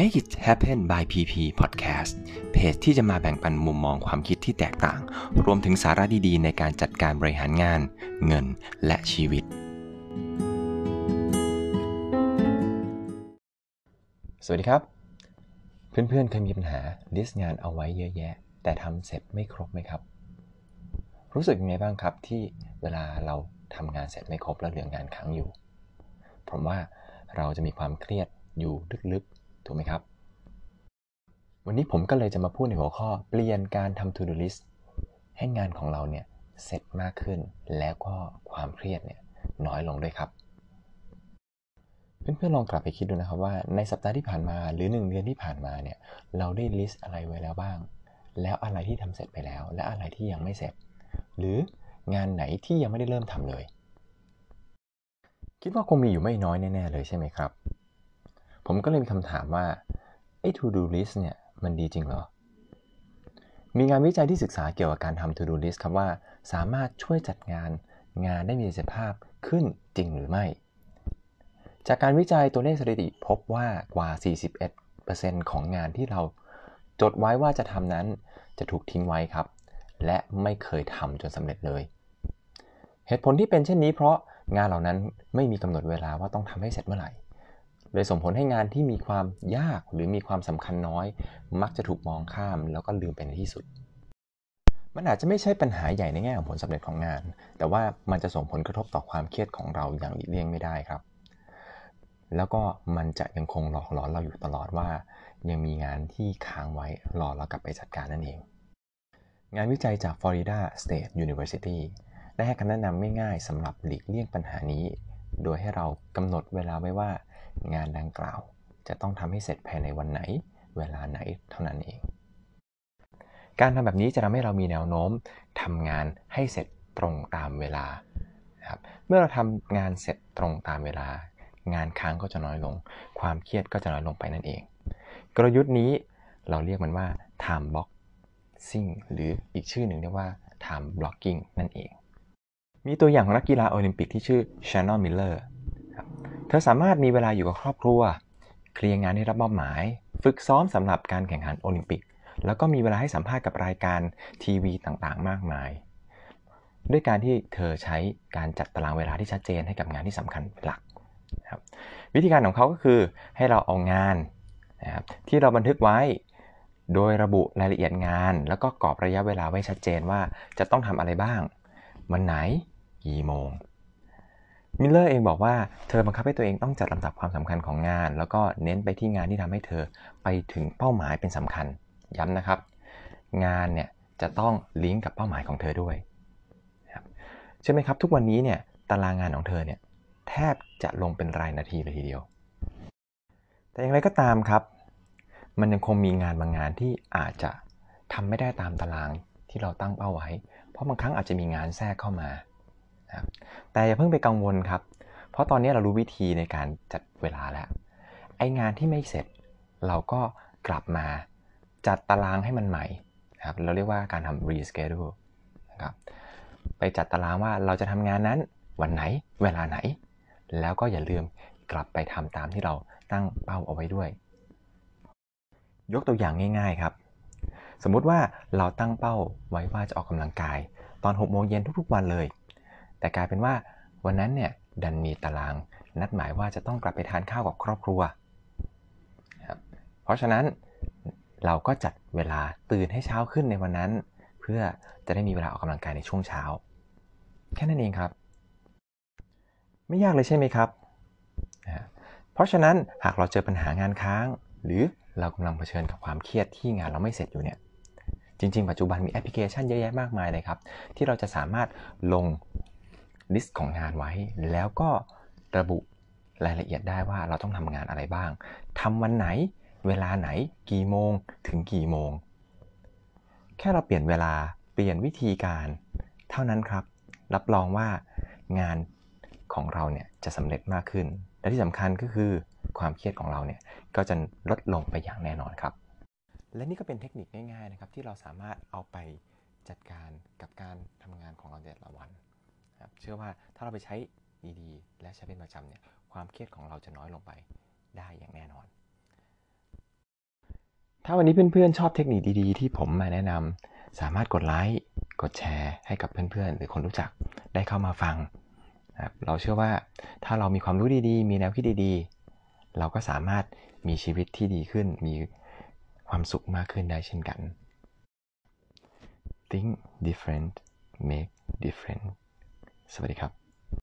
Make it happen by PP Podcast เพจที่จะมาแบ่งปันมุมมองความคิดที่แตกต่าง รวมถึงสาระดีๆ ในการจัดการบริหารงาน เงินและชีวิต สวัสดีครับ เพื่อนๆเคยมีปัญหาลิสต์งานเอาไว้เยอะแยะ แต่ทำเสร็จไม่ครบไหมครับ รู้สึกยังไงบ้างครับที่เวลาเราทำงานเสร็จไม่ครบแล้วเหลืองานค้างอยู่ ผมว่าเราจะมีความเครียดอยู่ลึกๆ ถูกไหมครับ วันนี้ผมก็เลยจะมาพูดในหัวข้อเปลี่ยนการทำ to do list ให้งานของเราเนี่ยเสร็จมากขึ้นแล้วก็ความเครียดเนี่ยน้อยลงด้วยครับ เพื่อนๆลองกลับไปคิดดูนะครับว่าในสัปดาห์ที่ผ่านมาหรือ 1 เดือนที่ผ่านมาเนี่ยเราได้ลิสต์อะไรไว้แล้วบ้าง แล้วอะไรที่ทำเสร็จไปแล้ว และอะไรที่ยังไม่เสร็จ หรืองานไหนที่ยังไม่ได้เริ่มทำเลย คิดว่าคงมีอยู่ไม่น้อยแน่ๆเลยใช่ไหมครับ ผมก็เลยมีคำถามว่าไอ้ to do list เนี่ยมันดีจริงเหรอ มีงานวิจัยที่ศึกษาเกี่ยวกับการทำ to do list ครับว่าสามารถช่วยจัดงานงานได้มีประสิทธิภาพขึ้นจริงหรือไม่ จากการวิจัยตัวเลขสถิติพบว่ากว่า 41%ของงานที่เราจดไว้ว่าจะทำนั้นจะถูกทิ้งไว้ครับ และไม่เคยทำจนสำเร็จเลย เหตุผลที่เป็นเช่นนี้เพราะงานเหล่านั้นไม่มีกำหนดเวลาว่าต้องทำให้เสร็จเมื่อไหร่ เลยส่งผลให้งานที่มีความยากหรือมีความสำคัญน้อย มักจะถูกมองข้ามแล้วก็ลืมไปในที่สุด มันอาจจะไม่ใช่ปัญหาใหญ่ในแง่ของผลสำเร็จของงาน แต่ว่ามันจะส่งผลกระทบต่อความเครียดของเราอย่างหลีกเลี่ยงไม่ได้ครับ แล้วก็มันจะยังคงหลอกหลอนเราอยู่ตลอดว่า ยังมีงานที่ค้างไว้รอเรากลับไปจัดการนั่นเอง งานวิจัยจาก Florida State University ได้ให้คำแนะนำง่ายๆสำหรับหลีกเลี่ยงปัญหานี้ โดยให้เรากำหนดเวลาไว้ว่า งานดังกล่าว จะต้องทำให้เสร็จภายในวันไหน เวลาไหนเท่านั้นเอง การทำแบบนี้จะทำให้เรามีแนวโน้มทำงานให้เสร็จตรงตามเวลาครับเมื่อเราทำงานเสร็จตรงตามเวลา งานค้างก็จะน้อยลง ความเครียดก็จะน้อยลงไปนั่นเอง กลยุทธ์นี้เราเรียกมันว่า time boxing หรืออีกชื่อหนึ่งเรียกว่า time blocking นั่นเอง มีตัวอย่างของนักกีฬาโอลิมปิกที่ชื่อชานอนมิล เธอสามารถมีเวลาอยู่กับครอบครัว เคลียร์งานที่รับมอบหมาย ฝึกซ้อมสำหรับการแข่งขันโอลิมปิก แล้วก็มีเวลาให้สัมภาษณ์กับรายการทีวีต่างๆ มากมาย ด้วยการที่เธอใช้การจัดตารางเวลาที่ชัดเจนให้กับงานที่สำคัญเป็นหลักครับวิธีการของเขาก็คือให้เราเอางานนะครับที่เราบันทึกไว้โดยระบุรายละเอียดงาน แล้วก็กรอบระยะเวลาไว้ชัดเจนว่าจะต้องทำอะไรบ้าง วันไหนกี่โมง มิลเลอร์เองบอกว่าเธอบังคับให้ตัวเองต้องจัดลำดับความสำคัญของงาน แล้วก็เน้นไปที่งานที่ทำให้เธอไปถึงเป้าหมายเป็นสำคัญ ย้ำนะครับ งานเนี่ยจะต้องลิงก์กับเป้าหมายของเธอด้วยใช่ไหมครับ ทุกวันนี้เนี่ยตารางงานของเธอเนี่ยแทบจะลงเป็นรายนาทีเลยทีเดียว แต่อย่างไรก็ตามครับ มันยังคงมีงานบางงานที่อาจจะทำไม่ได้ตามตารางที่เราตั้งเป้าไว้ เพราะบางครั้งอาจจะมีงานแทรกเข้ามา ครับแต่อย่าเพิ่งไปกังวลครับ เพราะตอนนี้เรารู้วิธีในการจัดเวลาแล้ว ไองานที่ไม่เสร็จ เราก็กลับมาจัดตารางให้มันใหม่ครับเราเรียกว่าการทำ reschedule นะครับไปจัดตารางว่าเราจะทำงานนั้นวันไหนเวลาไหน แล้วก็อย่าลืมกลับไปทำตามที่เราตั้งเป้าเอาไว้ด้วย ยกตัวอย่างง่าย ๆครับ สมมุติว่าเราตั้งเป้าไว้ว่าจะออกกำลังกาย ตอน6โมงเย็นทุกๆวันเลย แต่กลายเป็นว่าวันนั้นเนี่ยดันมีตารางนัดหมายว่าจะต้องกลับไปทานข้าวกับครอบครัว เพราะฉะนั้นเราก็จัดเวลาตื่นให้เช้าขึ้นในวันนั้น เพื่อจะได้มีเวลาออกกำลังกายในช่วงเช้า แค่นั้นเองครับ ไม่ยากเลยใช่ไหมครับ เพราะฉะนั้นหากเราเจอปัญหางานค้าง หรือเรากำลังเผชิญกับความเครียดที่งานเราไม่เสร็จอยู่เนี่ยจริงๆ ปัจจุบันมีแอปพลิเคชันเยอะแยะมากมายเลยครับ ที่เราจะสามารถลง ลิสต์ของงานไว้ แล้วก็ระบุรายละเอียดได้ว่าเราต้องทำงานอะไรบ้างทำวันไหน เวลาไหน กี่โมง ถึงกี่โมง แค่เราเปลี่ยนเวลา เปลี่ยนวิธีการ เท่านั้นครับ รับรองว่างานของเราเนี่ยจะสำเร็จมากขึ้น และที่สำคัญก็คือความเครียดของเราเนี่ยก็จะลดลงไปอย่างแน่นอนครับ และนี่ก็เป็นเทคนิคง่ายๆนะครับที่เราสามารถเอาไปจัดการกับการทำงานของเราแต่ละวัน ครับเชื่อว่าถ้าเราไปใช้ดีๆ และใช้เป็นประจำเนี่ยความเครียดของเราจะน้อยลงไปได้อย่างแน่นอน ถ้าวันนี้เพื่อนๆชอบเทคนิคดีๆ ที่ผมมาแนะนำสามารถกดไลค์กดแชร์ให้กับเพื่อนๆ หรือคนรู้จักได้เข้ามาฟังนะครับเราเชื่อว่าถ้าเรามีความรู้ดีๆ มีแนวคิดดีๆ เราก็สามารถมีชีวิตที่ดีขึ้น มีความสุขมากขึ้นได้เช่นกัน think different make different สวัสดีครับ